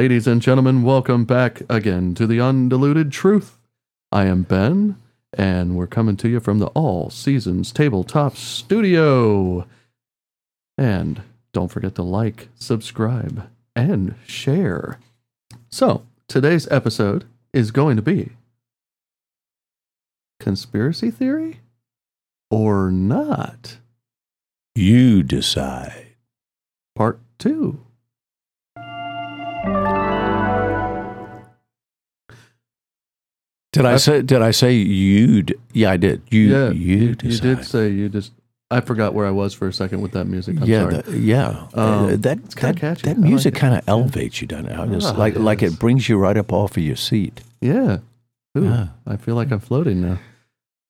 Ladies and gentlemen, welcome back again to the Undiluted Truth. I am Ben, and we're coming to you from the All Seasons Tabletop Studio. And don't forget to like, subscribe, and share. So, today's episode is going to be conspiracy theory or not? You decide. Part two. Did I I- say? Did I say you? d- Yeah, I did. You. yeah, you, you, you did say you just. I forgot where I was for a second with that music. I'm yeah, sorry. the- yeah. Um, that it's kinda that, catchy. that I like music kind of elevates you, doesn't it? It's Ah, like like it brings you right up off of your seat. yeah. Ooh, Yeah. I feel like I'm floating now.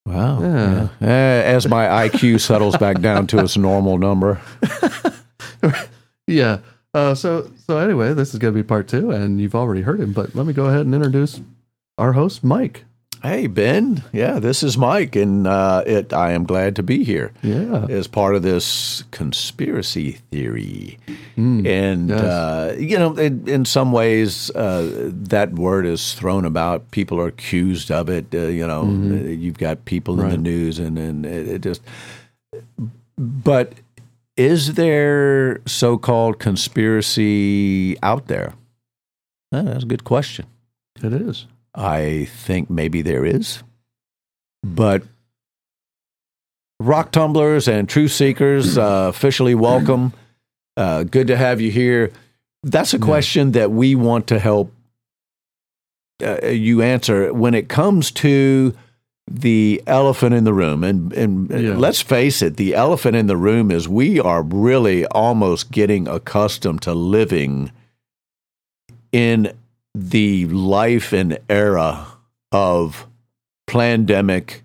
Wow. Yeah. Uh, as my IQ settles back down to its normal number. Yeah. Uh, so so anyway, this is going to be part two, and you've already heard him. But let me go ahead and introduce our host, Mike. Hey Ben, yeah, this is Mike, and uh, it. I am glad to be here Yeah. as part of this conspiracy theory. Mm. And Yes. uh, you know, in, in some ways, uh, that word is thrown about. People are accused of it. Uh, you know, uh, you've got people in the Mm-hmm. News, and and it, it just. But is there so-called conspiracy out there? That's a good question. It is. I think maybe there is. But rock tumblers and truth seekers, uh, officially welcome. Uh, good to have you here. That's a question that we want to help uh, you answer when it comes to the elephant in the room. And, and Yeah. let's face it, the elephant in the room is we are really almost getting accustomed to living in the life and era of pandemic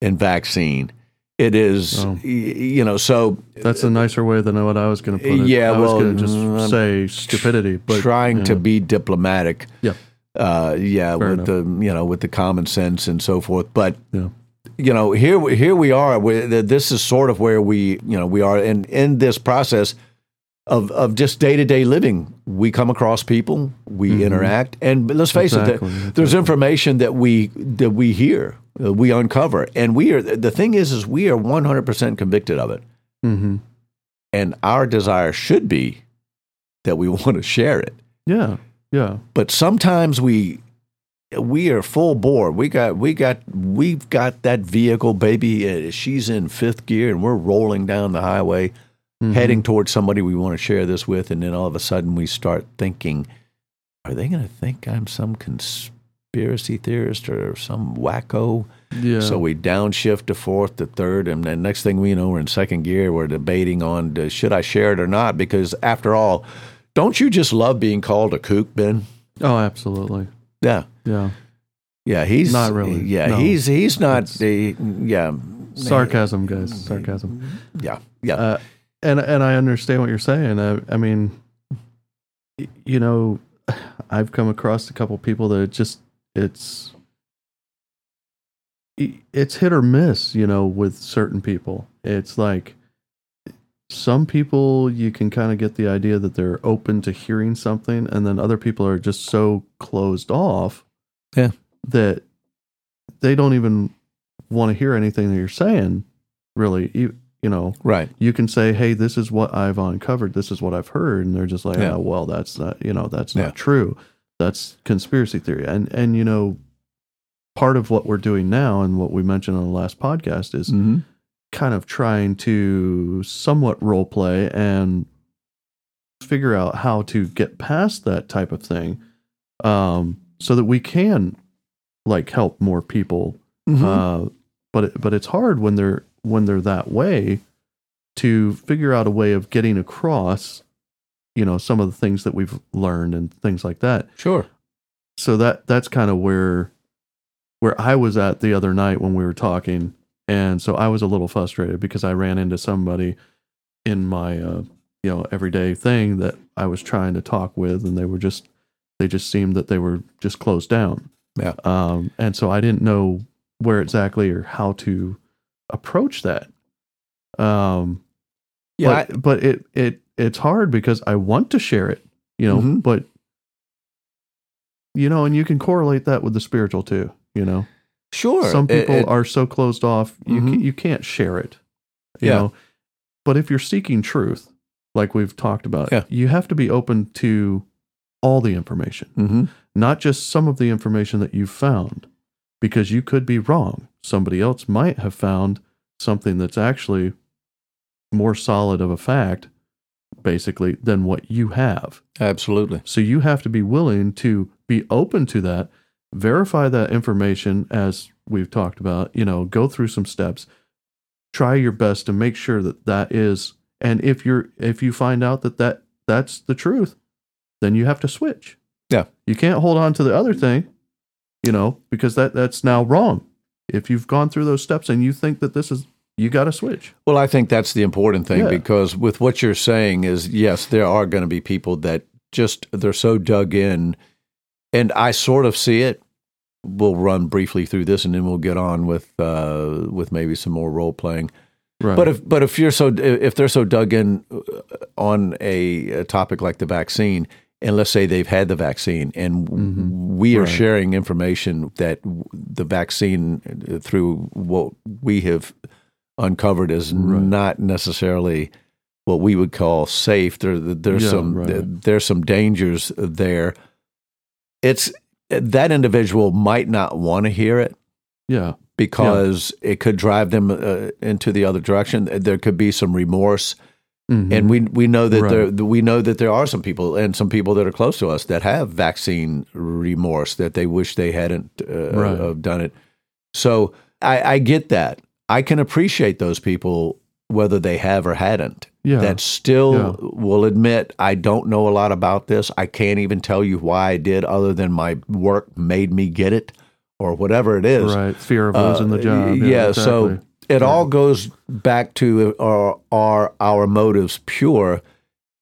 and vaccine. It is, Oh. you know, so That's a nicer way than what I was going to put it. Yeah, I was going to just um, say stupidity, but trying to be diplomatic. Yeah. Uh, yeah, Fair with the you know with the common sense and so forth. But Yeah. you know here we- here we are. this is sort of where we you know we are in in this process of of just day to day living. We come across people, we interact, and let's face it, Exactly, there- there's information that we that we hear, uh, we uncover, and we are. The thing is, is we are 100 percent convicted of it, hmm and our desire should be that we want to share it. Yeah. Yeah. but sometimes we we are full bore. We got we got we've got that vehicle, baby. uh, She's in fifth gear, and we're rolling down the highway, Mhm. heading towards somebody we want to share this with. And then all of a sudden, we start thinking, "Are they going to think I'm some conspiracy theorist or some wacko?" Yeah. So we downshift to fourth to third, and then next thing we know, we're in second gear. We're debating on uh, should I share it or not? Because after all, don't you just love being called a kook, Ben? oh, absolutely. Yeah. Yeah. Yeah, he's Not really. Yeah, No. he's he's not. The, yeah, Sarcasm, guys. Sarcasm. yeah, yeah. Uh, and and I understand what you're saying. I, I mean, you know, I've come across a couple people that just it's it's hit or miss. You know, with certain people, it's like some people you can kind of get the idea that they're open to hearing something, and then other people are just so closed off, Yeah. that they don't even want to hear anything that you're saying. Really, you, know, right. you can say, "Hey, this is what I've uncovered. This is what I've heard," and they're just like, Yeah. "Oh, well, that's not, you know, that's Yeah. not true. That's conspiracy theory." And and you know, part of what we're doing now, and what we mentioned on the last podcast, is Mhm. kind of trying to somewhat role play and figure out how to get past that type of thing, um, so that we can like help more people Mhm. uh, but it, but it's hard when they're when they're that way to figure out a way of getting across you know some of the things that we've learned and things like that sure. so that that's kind of where where I was at the other night when we were talking and so I was a little frustrated because I ran into somebody in my uh, you know everyday thing that I was trying to talk with and they were just they just seemed that they were just closed down Yeah. um and so I didn't know where exactly or how to approach that um Yeah. but, but it it it's hard because I want to share it, you know, Mhm. but you know, and you can correlate that with the spiritual too. You know, Sure. some people it- are so closed off you Mhm. ca- you can't share it. You Yeah. know, but if you're seeking truth, like we've talked about, Yeah. you have to be open to all the information, Mhm. not just some of the information that you've found, because you could be wrong. Somebody else might have found something that's actually more solid of a fact, basically, than what you have. Absolutely. So you have to be willing to be open to that, verify that information as we've talked about, you know, go through some steps, try your best to make sure that that is and if you're if you find out that that that's the truth, then you have to switch. Yeah. You can't hold on to the other thing, you know, because that that's now wrong. If you've gone through those steps and you think that this is you got to switch. Well, I think that's the important thing Yeah. because with what you're saying is yes, there are going to be people that just they're so dug in, and I sort of see it. We'll run briefly through this, and then we'll get on with uh, with maybe some more role playing. Right. But if but if you're so if they're so dug in uh, on a, a topic like the vaccine, and let's say they've had the vaccine, and Mhm. we are Right. sharing information that the vaccine uh, through what we have uncovered is Right. not necessarily what we would call safe. There there's Yeah, some right. there's some dangers there. It's that individual might not want to hear it yeah. because it could drive them uh, into the other direction. There could be some remorse, Mhm. and we we know that Right. there we know that there are some people and some people that are close to us that have vaccine remorse that they wish they hadn't uh, Right. have done it. So I, I get that. I can appreciate those people whether they have or hadn't. yeah. That still Yeah. will admit I don't know a lot about this. I can't even tell you why I did, other than my work made me get it, or whatever it is. right. Fear of Uh, losing the job. yeah, so exactly. It all goes back to are are our motives pure,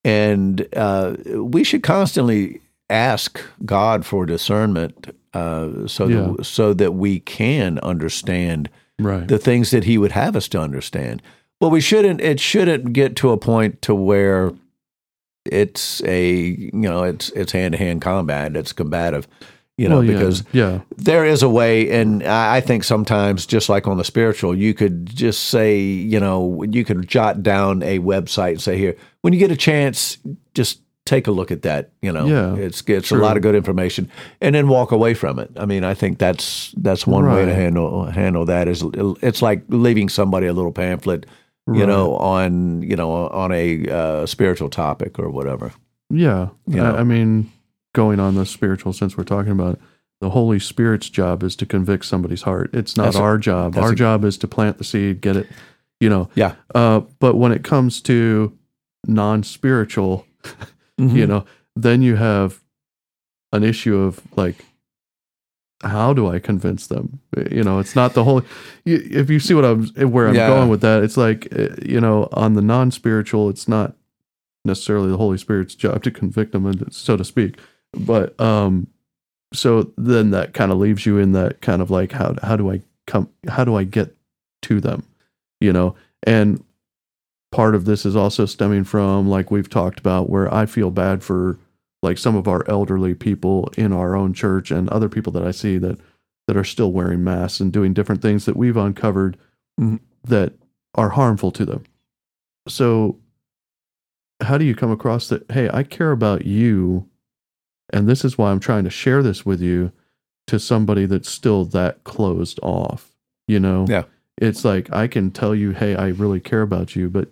and uh, we should constantly ask God for discernment, uh, so Yeah. that, so that we can understand right. the things that He would have us to understand. But we shouldn't. It shouldn't get to a point to where it's a you know it's it's hand to hand combat. It's combative. You know, Well, yeah, because yeah. there is a way, and I think sometimes, just like on the spiritual, you could just say, you know, you could jot down a website and say, here, when you get a chance, just take a look at that. You know, Yeah, it's it's true. a lot of good information, and then walk away from it. I mean, I think that's that's one way to handle handle that. Is it's like leaving somebody a little pamphlet, you know, on you know on a uh, spiritual topic or whatever. Yeah. You I. I mean, going on the spiritual, since we're talking about it, the Holy Spirit's job is to convict somebody's heart. It's not That's a- our job. Our a- job is to plant the seed, get it, you know. Yeah. Uh, but when it comes to non spiritual, Mm-hmm. you know, then you have an issue of like, how do I convince them? You know, it's not the whole. you- If you see what I'm, where I'm Yeah. going with that, it's like, uh, you know, on the non spiritual, it's not necessarily the Holy Spirit's job to convict them, so to speak. But um, so then that kind of leaves you in that kind of like, how how do I come? How do I get to them? You know, and part of this is also stemming from like we've talked about where I feel bad for like some of our elderly people in our own church and other people that I see that that are still wearing masks and doing different things that we've uncovered Mhm. that are harmful to them. So how do you come across that hey, I care about you and this is why I'm trying to share this with you to somebody that's still that closed off, you know? Yeah. It's like I can tell you, hey, I really care about you, but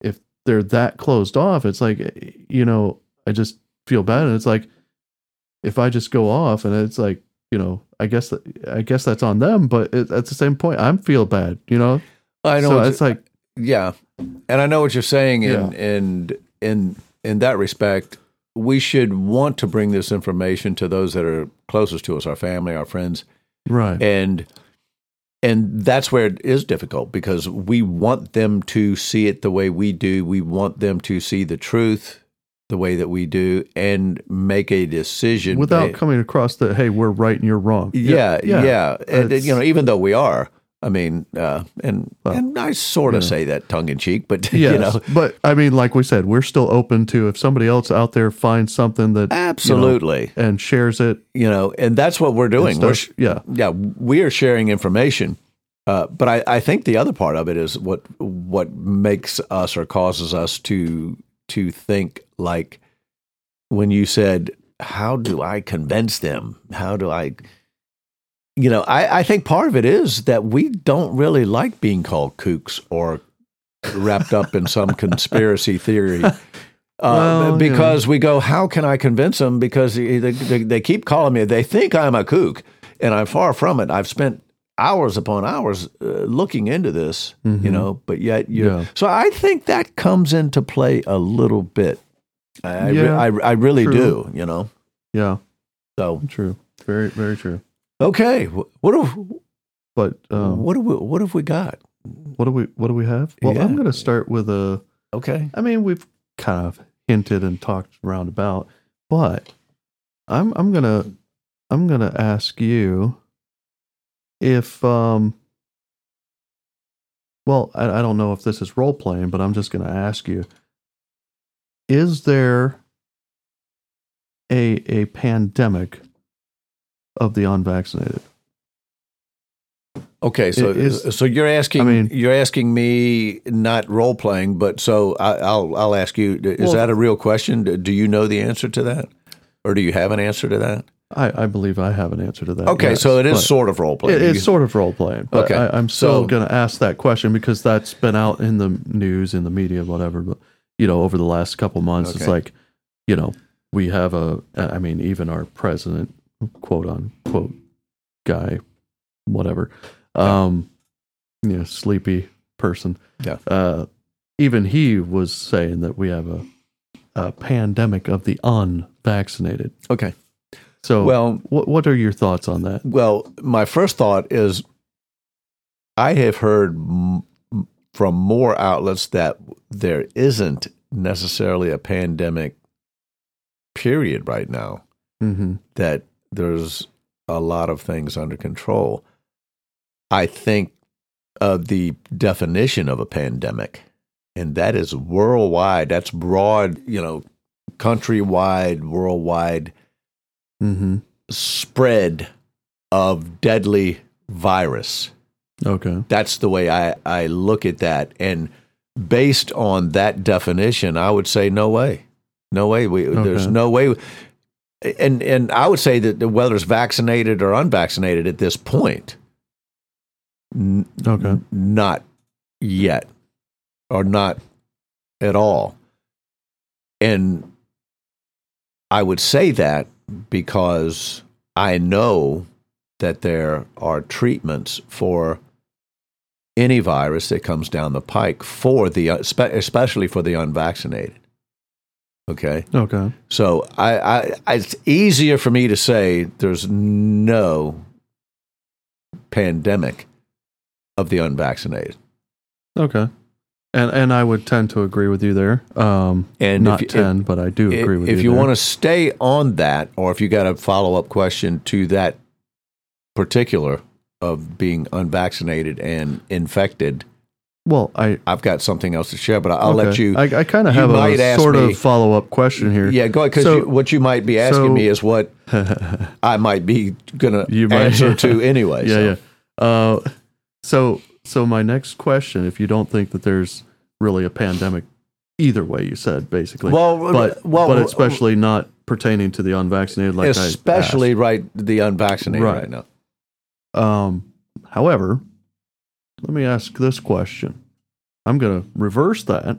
if they're that closed off, it's like, eh, you know, I just feel bad. And it's like, if I just go off and it's like, you know, I guess, I guess that's on them, but it, at the same point, I'm feel bad, you know? I know So it's like, Yeah, and I know what you're saying, Yeah. and and in in that respect, we should want to bring this information to those that are closest to us, our family, our friends, right. and and that's where it is difficult because we want them to see it the way we do. We want them to see the truth the way that we do and make a decision Without coming across that, hey, we're right and you're wrong. yeah, yeah. And, you know, even though we are, I mean, uh, and Well, and I sort of yeah. say that tongue in cheek, but Yes, you know, but I mean, like we said, we're still open to if somebody else out there finds something that absolutely, and shares it. you know, and that's what we're doing. We're yeah, yeah, we are sharing information. Uh, but I, I think the other part of it is what what makes us or causes us to to think like when you said, "How do I convince them? How do I?" You know, I, I think part of it is that we don't really like being called kooks or wrapped up in some conspiracy theory. Uh, Well, because we go, how can I convince them? Because they, they, they keep calling me, they think I'm a kook, and I'm far from it. I've spent hours upon hours uh, looking into this, you Mhm. know, but yet you. Yeah. So I think that comes into play a little bit. I, I Yeah, I, I really true. do, you know. yeah, So true, very, very true. Okay, what have But um, what have we what have we got? what do we what do we have? Well, I'm going to start with a. Okay, I mean, we've kind of hinted and talked around about, but I'm I'm gonna I'm gonna ask you if um. Well, I, I don't know if this is role playing, but I'm just going to ask you: Is there a a pandemic of the unvaccinated? okay. So is- so you're asking I mean- you're asking me not role playing, but so I, I'll I'll ask you: Is Well- that a real question? Do you know the answer to that, or do you have an answer to that? I, I believe I have an answer to that. Okay, yes, so it is sort of role playing. It, it's sort of role playing, Okay, I, I'm still so- going to ask that question because that's been out in the news, in the media, whatever. But you know, over the last couple months, it's like, you know, we have a. I mean, even our president, quote unquote, guy, whatever, um, you know, sleepy person. Yeah. Uh, even he was saying that we have a, a pandemic of the unvaccinated. okay. So, Well, what what are your thoughts on that? Well, my first thought is I have heard m- from more outlets that there isn't necessarily a pandemic period right now, Mm-hmm. that there's a lot of things under control. I think of the definition of a pandemic, and that is worldwide. That's broad, you know, countrywide, worldwide Mm-hmm. spread of deadly virus. Okay. That's the way I, I look at that. And based on that definition, I would say no way. No way. We, There's no way. And, and I would say that whether it's vaccinated or unvaccinated at this point, n- Okay. not yet or not at all. And I would say that because I know that there are treatments for any virus that comes down the pike for the uh, especially for the unvaccinated. Okay? Okay. So I, I, I it's easier for me to say there's no pandemic of the unvaccinated. Okay. And and I would tend to agree with you there. Um, And not if you- ten, but I do agree if, with you. if you. want to stay on that, or if you got a follow up question to that particular of being unvaccinated and infected, well, I I've got something else to share. But I'll let you. I, I kind of have a sort me- of follow up question here. yeah, go ahead. Because So- what you might be asking so- me is what I might be gonna You might- answer to anyway. yeah, so. yeah. Uh, so so my next question, if you don't think that there's really a pandemic, either way, you said basically. Well, but well, but especially not pertaining to the unvaccinated, like I especially right the unvaccinated Right. right now. Um, however, let me ask this question. I'm going to reverse that,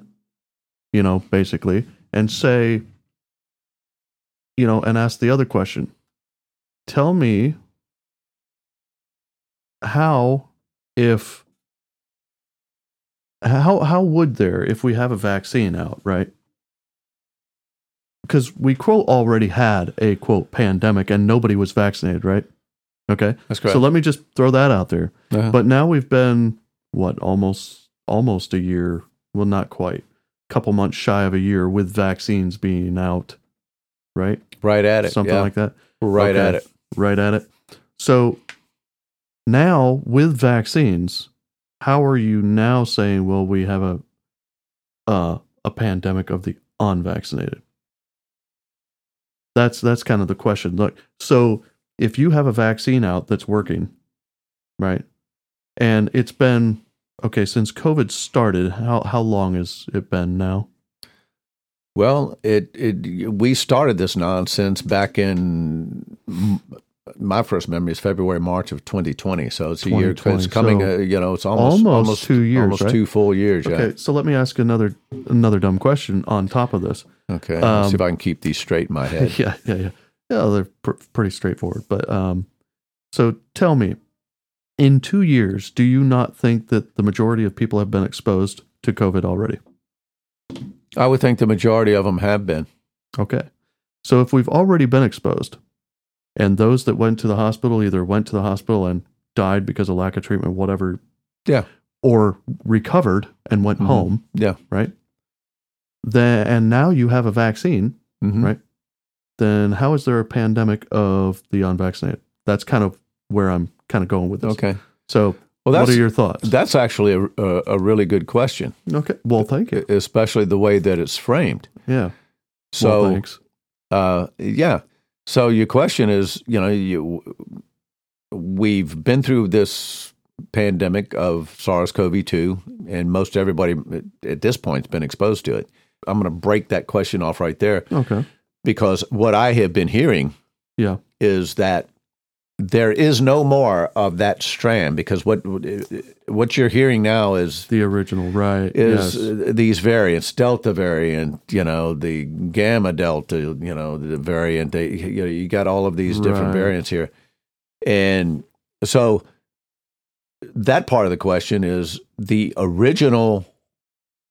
you know, basically, and say, you know, and ask the other question. Tell me how, if, how, how would there, if we have a vaccine out, right? Because we, quote, already had a, quote, pandemic and nobody was vaccinated, right? Okay. That's So let me just throw that out there. Uh-huh. But now we've been what almost almost a year, well not quite. A couple months shy of a year with vaccines being out, right? right at it. Something yeah. like that. right Okay. at it. Right at it. So now with vaccines, how are you now saying, well, we have a uh, a pandemic of the unvaccinated? That's that's kind of the question. Look, so if you have a vaccine out that's working, right, and it's been okay since COVID started, how how long has it been now? Well, it it we started this nonsense back in my first memory is February March of 2020. So it's a year. It's coming. so uh, you know, it's almost almost two years, almost right? two full years. Yeah. Okay, so let me ask another another dumb question on top of this. Okay. Let's Um, see if I can keep these straight in my head. yeah, yeah, yeah. Yeah, they're pr- pretty straightforward. But um, so tell me, in two years, do you not think that the majority of people have been exposed to COVID already? I would think the majority of them have been. Okay. So if we've already been exposed, and those that went to the hospital either went to the hospital and died because of lack of treatment, whatever, Yeah. or recovered and went Mhm. home, Yeah. right? Then and now you have a vaccine, Mhm. Right. Then how is there a pandemic of the unvaccinated? That's kind of where I'm kind of going with this. Okay. So, Well, what are your thoughts? that's actually a, a, a really good question, okay. Well, thank you. especially the way that it's framed. Yeah. So, well, thanks. uh, yeah. So your question is, you know, you we've been through this pandemic of SARS-CoV-2, and most everybody at this point has been exposed to it. I'm going to break that question off right there Okay. Because what I have been hearing Yeah. is that there is no more of that strand because what what you're hearing now is The original, right? is yes. these variants, Delta variant, you know, the Gamma Delta, you know, the variant. They, you know, you got all of these different Right. variants here, and so that part of the question is the original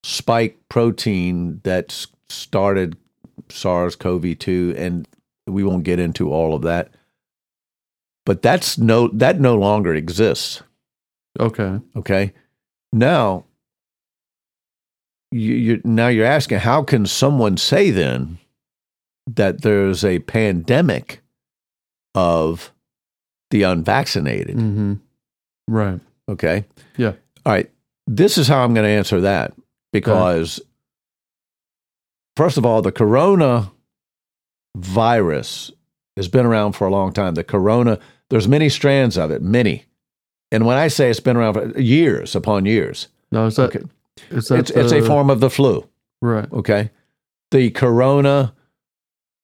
spike protein that s- started SARS-CoV-2, and we won't get into all of that. But that's no that no longer exists. Okay. Okay. Now, you, you now you're asking how can someone say then that there's a pandemic of the unvaccinated? Mm-hmm. Right. Okay. Yeah. All right. This is how I'm going to answer that because, first of all, the corona virus has been around for a long time. The corona, there's many strands of it, many. And when I say it's been around for years upon years, no, is that Okay. is that it's, it's a form of the flu. right? Okay. The corona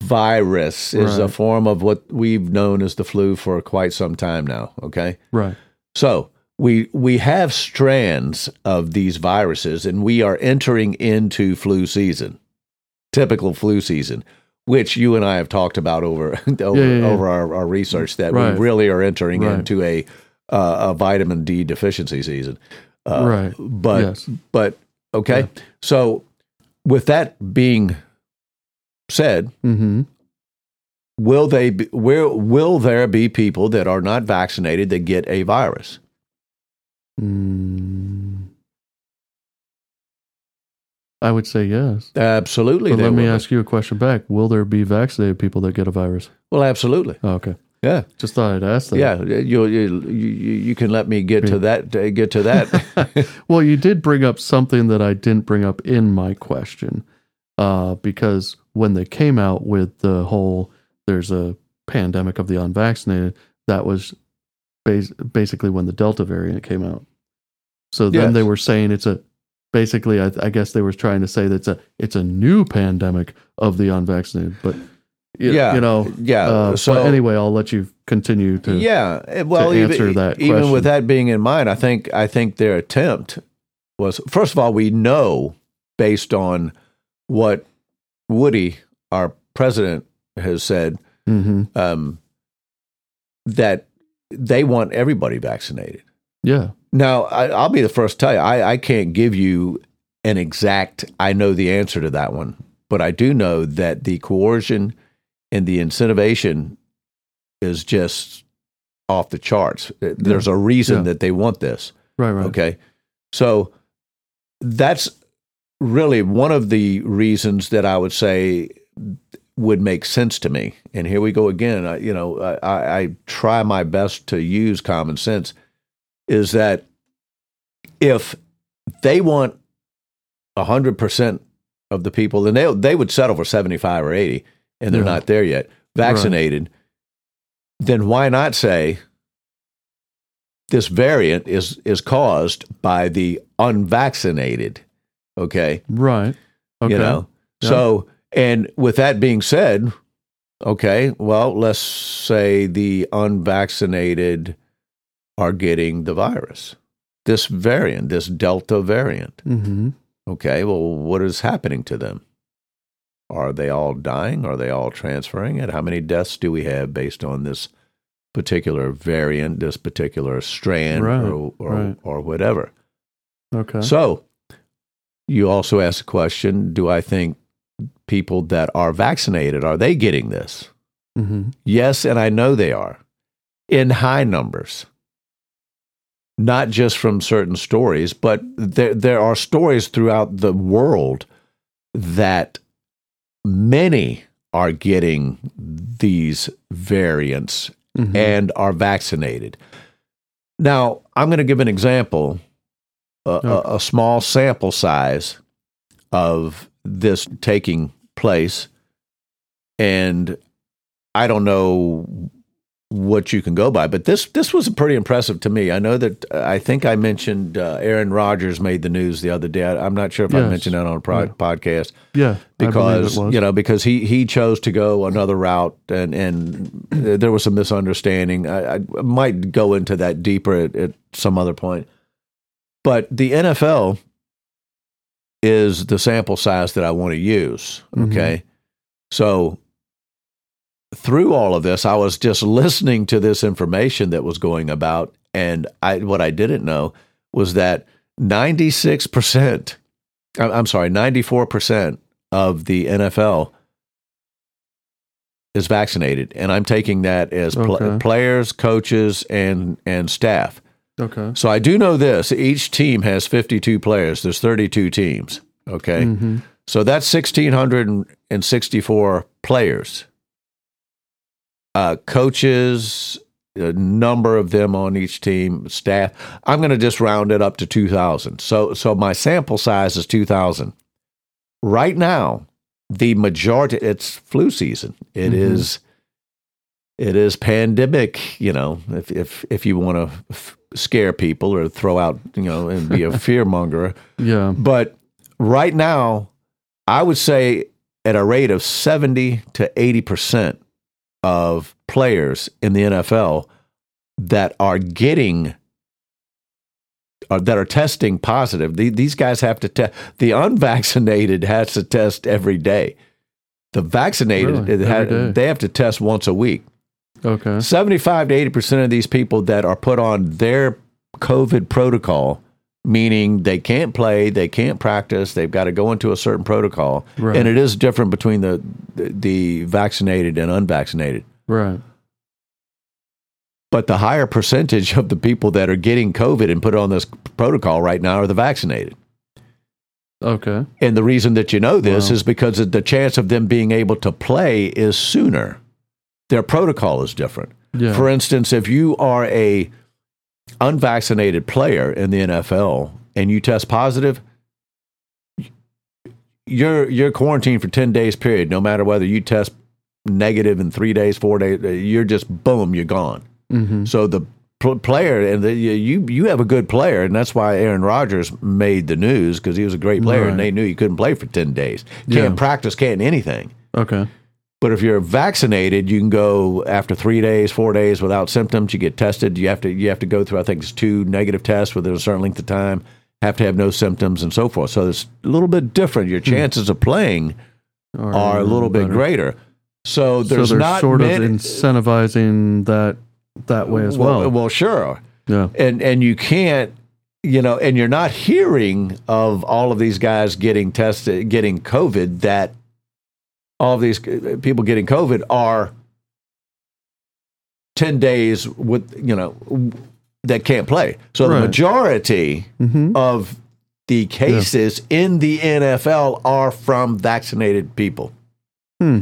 virus is a form of what we've known as the flu for quite some time now. Okay. Right. So we we have strands of these viruses, and we are entering into flu season, typical flu season, which you and I have talked about over over, Yeah, yeah, over our, our research that Right. we really are entering Right. into a uh, a vitamin D deficiency season. Uh, right. But yes. but okay, so with that being said, Mm-hmm. will they be, will will there be people that are not vaccinated that get a virus? Mm. I would say yes. Absolutely. But let me be. ask you a question back. Will there be vaccinated people that get a virus? Well, absolutely. Oh, okay. Yeah, Just thought I'd ask that. yeah. You you you, you can let me get to that. uh, Get to that. well, you did bring up something that I didn't bring up in my question, uh, because when they came out with the whole "there's a pandemic of the unvaccinated," that was bas- basically when the Delta variant came out. So then Yes. they were saying it's a basically, I, I guess they were trying to say that it's a it's a new pandemic of the unvaccinated, but y- Yeah. you know. yeah. Uh, so but anyway, I'll let you continue to. yeah. eh, Well, to even, answer that even with that being in mind, I think I think their attempt was first of all we know based on what Woody, our president, has said hmm um, that they want everybody vaccinated. Yeah. Now, I, I'll be the first to tell you, I, I can't give you an exact, I know the answer to that one, but I do know that the coercion and the incentivation is just off the charts. Uh, there's a reason Yeah. that they want this. Right. Right. Okay. So that's really one of the reasons that I would say would make sense to me. And here we go again. I, you know, I, I try my best to use common sense. Is that if they want hundred percent of the people, then they they would settle for seventy five or eighty, and they're Yeah. not there yet, vaccinated. Then why not say this variant is is caused by the unvaccinated? Okay, Right. Okay. you know. Yeah. So, and with that being said, okay, well, let's say the unvaccinated are getting the virus, this variant, this Delta variant. hmm Okay, well, what is happening to them? Are they all dying? Are they all transferring it? How many deaths do we have based on this particular variant, this particular strand, Right, or, or, right. or whatever? Okay. So, you also asked the question Do I think people that are vaccinated, are they getting this? hmm Yes, and I know they are in high numbers. Not just from certain stories, but there, there are stories throughout the world that many are getting these variants hmm and are vaccinated. Now, I'm going to give an example, a, a, a small sample size of this taking place. And I don't know what you can go by, but this this was pretty impressive to me. I know that uh, I think I mentioned uh, Aaron Rodgers made the news the other day. I, I'm not sure if I mentioned that on a pro- Yeah. podcast Yeah. Because you know because he he chose to go another route and and there was some misunderstanding. I, I might go into that deeper at, at some other point, but the NFL is the sample size that I want to use. Mhm. Okay, so through all of this, I was just listening to this information that was going about, and I what I didn't know was that ninety six percent. I'm sorry, ninety four percent of the NFL is vaccinated, and I'm taking that as pl- Okay. players, coaches, and and staff. Okay. So I do know this: each team has 52 players. There's 32 teams. Okay, hmm so that's 1,664 players, uh, coaches, a number of them on each team, staff. I'm going to just round it up to 2,000. So, so my sample size is 2,000. Right now, the majority, it's flu season. It Mhm. is, it is pandemic. You know, if if if you want to f- scare people or throw out, you know, and be a fear monger. Yeah. But right now, I would say at a rate of 70 to 80% of players in the NFL that are getting or that are testing positive. The- These guys have to test. The unvaccinated has to test every day. The vaccinated, Really? ha- they have to test once a week. Okay. 75 to 80% of these people that are put on their COVID protocol, meaning they can't play, they can't practice, they've got to go into a certain protocol. Right. And it is different between the, the, the vaccinated and unvaccinated. Right. But the higher percentage of the people that are getting COVID and put on this protocol right now are the vaccinated. Okay. And the reason that you know this Wow. is because the chance of them being able to play is sooner. Their protocol is different. Yeah. For instance, if you are a unvaccinated player in the NFL and you test positive, you're you're quarantined for 10 days period no matter whether you test negative in 3 days, 4 days, you're just boom, you're gone. hmm So the pl- player and the, you you have a good player and that's why Aaron Rodgers made the news because he was a great player Right. and they knew he couldn't play for 10 days. Can't Yeah. practice, can't anything. Okay. But if you're vaccinated, you can go after three days, four days without symptoms. You get tested. You have to you have to go through I think it's two negative tests within a certain length of time. Have to have no symptoms and so forth. So it's a little bit different. Your hmm. chances of playing Are, are a little bit greater. So there's so they're not sort many, of incentivizing that that way as well. Well, well, sure. yeah. and and you can't you know and you're not hearing of all of these guys getting tested getting covid that all of these people getting covid are 10 days with you know that can't play so the Right. majority hmm of the cases in the NFL are from vaccinated people Hmm.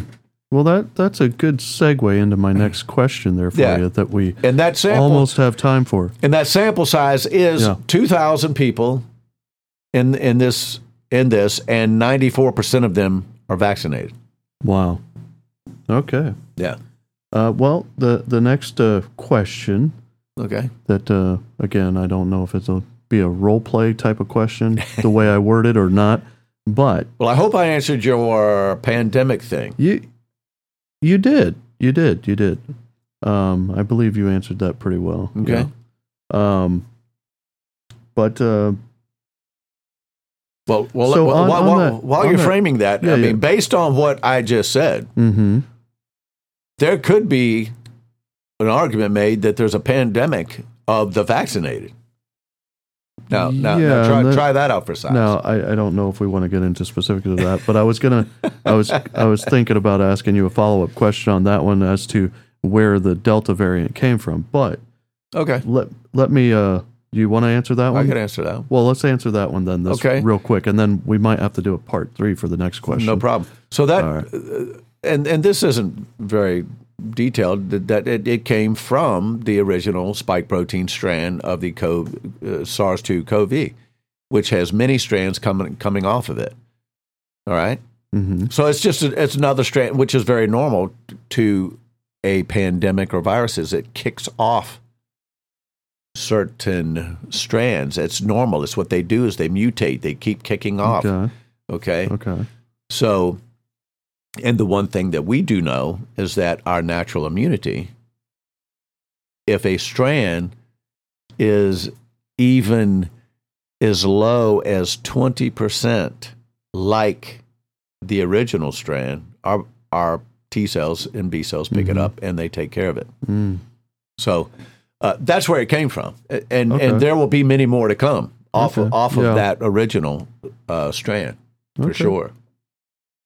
Well, that that's a good segue into my next question there for Yeah. you that we And that sample almost have time for. and that sample size is Yeah. 2000 people in in this in this and 94% of them are vaccinated. Wow. Okay. Yeah. Uh, well, the the next uh, question Okay. that uh, again I don't know if it'll be a role play type of question the way I word it or not, but Well, I hope I answered your pandemic thing. you you did you did you did. Um, I believe you answered that pretty well. Okay. Yeah. Um, but uh, Well, well, So well, on- while, on while, that- while you're that- framing that, Yeah, I yeah. mean, based on what I just said, hmm there could be an argument made that there's a pandemic of the vaccinated. Now, now, now try, that- try that out for size. Now, I, I don't know if we want to get into specifics of that, but I was gonna, I was, I was thinking about asking you a follow up question on that one as to where the Delta variant came from. But Okay, let let me. Uh, you want to answer that one? I can answer that. Well, let's answer that one then. This Okay. real quick, and then we might have to do a part three for the next question. No problem. So that, right. uh, and and this isn't very detailed. That, it, it came from the original spike protein strand of the uh, SARS-2-CoV, which has many strands coming coming off of it. All right. hmm So it's just a, it's another strand, which is very normal to a pandemic or viruses. It kicks off certain strands. It's normal. It's what they do is they mutate. They keep kicking off. Okay. Okay. Okay. So, and the one thing that we do know is that our natural immunity, if a strand is even as low as 20% like the original strand, our, our T cells and B cells pick it Mhm. up and they take care of it. Mm. So uh, that's where it came from, and Okay. and there will be many more to come off of, Okay. off of Yeah. that original uh, strand for Okay. sure.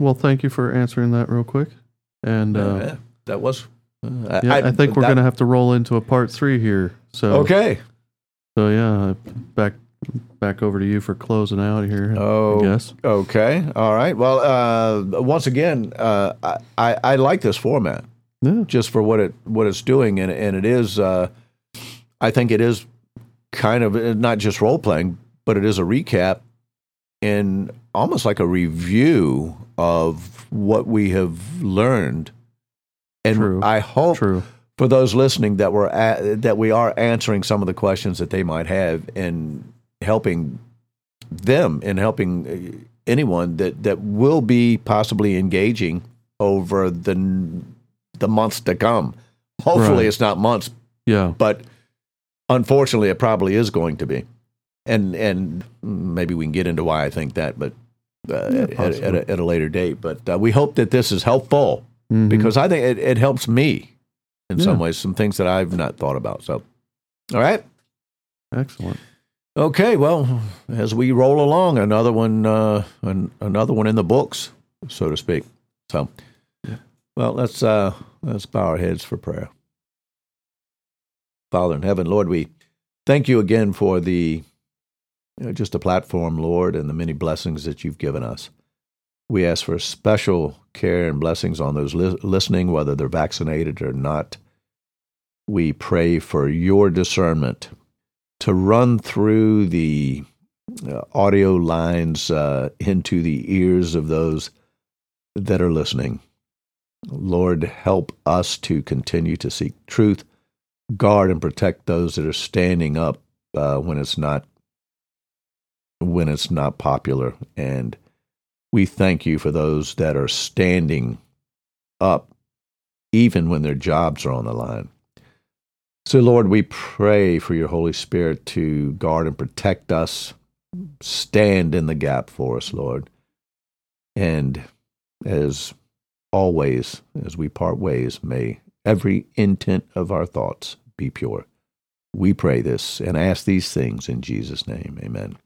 Well, thank you for answering that real quick. And uh, Yeah, that was. Uh, yeah, I, think we're that- gonna have to roll into a part three here. So Okay. So yeah, back back over to you for closing out here. Oh, yes. Okay. All right. Well, uh, once again, uh, I, I I like this format Yeah. just for what it what it's doing, and and it is. Uh, I think it is kind of uh, not just role playing, but it is a recap and almost like a review of what we have learned. And True. I hope True. for those listening that we're at, that we are answering some of the questions that they might have and helping them and helping uh, anyone that that will be possibly engaging over the the months to come. Hopefully, Right. it's not months, Yeah. but unfortunately, it probably is going to be. And and maybe we can get into why I think that, but uh, at, at, a, at a later date. But uh, we hope that this is helpful Mhm. because I think it, it helps me in some ways, some things that I've not thought about. So, all right. excellent. Okay, well, as we roll along, another one, uh, an, another one in the books, so to speak. So, Yeah. well, let's uh, let's bow our heads for prayer. Father in heaven, Lord, we thank you again for the you know, just a platform, Lord, and the many blessings that you've given us. We ask for special care and blessings on those li- listening, whether they're vaccinated or not. We pray for your discernment to run through the uh, audio lines uh, into the ears of those that are listening. Lord, help us to continue to seek truth, guard and protect those that are standing up uh, when it's not when it's not popular, and we thank you for those that are standing up even when their jobs are on the line. So, Lord, we pray for your Holy Spirit to guard and protect us, stand in the gap for us, Lord. And as always, as we part ways, may every intent of our thoughts be pure. We pray this and ask these things in Jesus' name. Amen.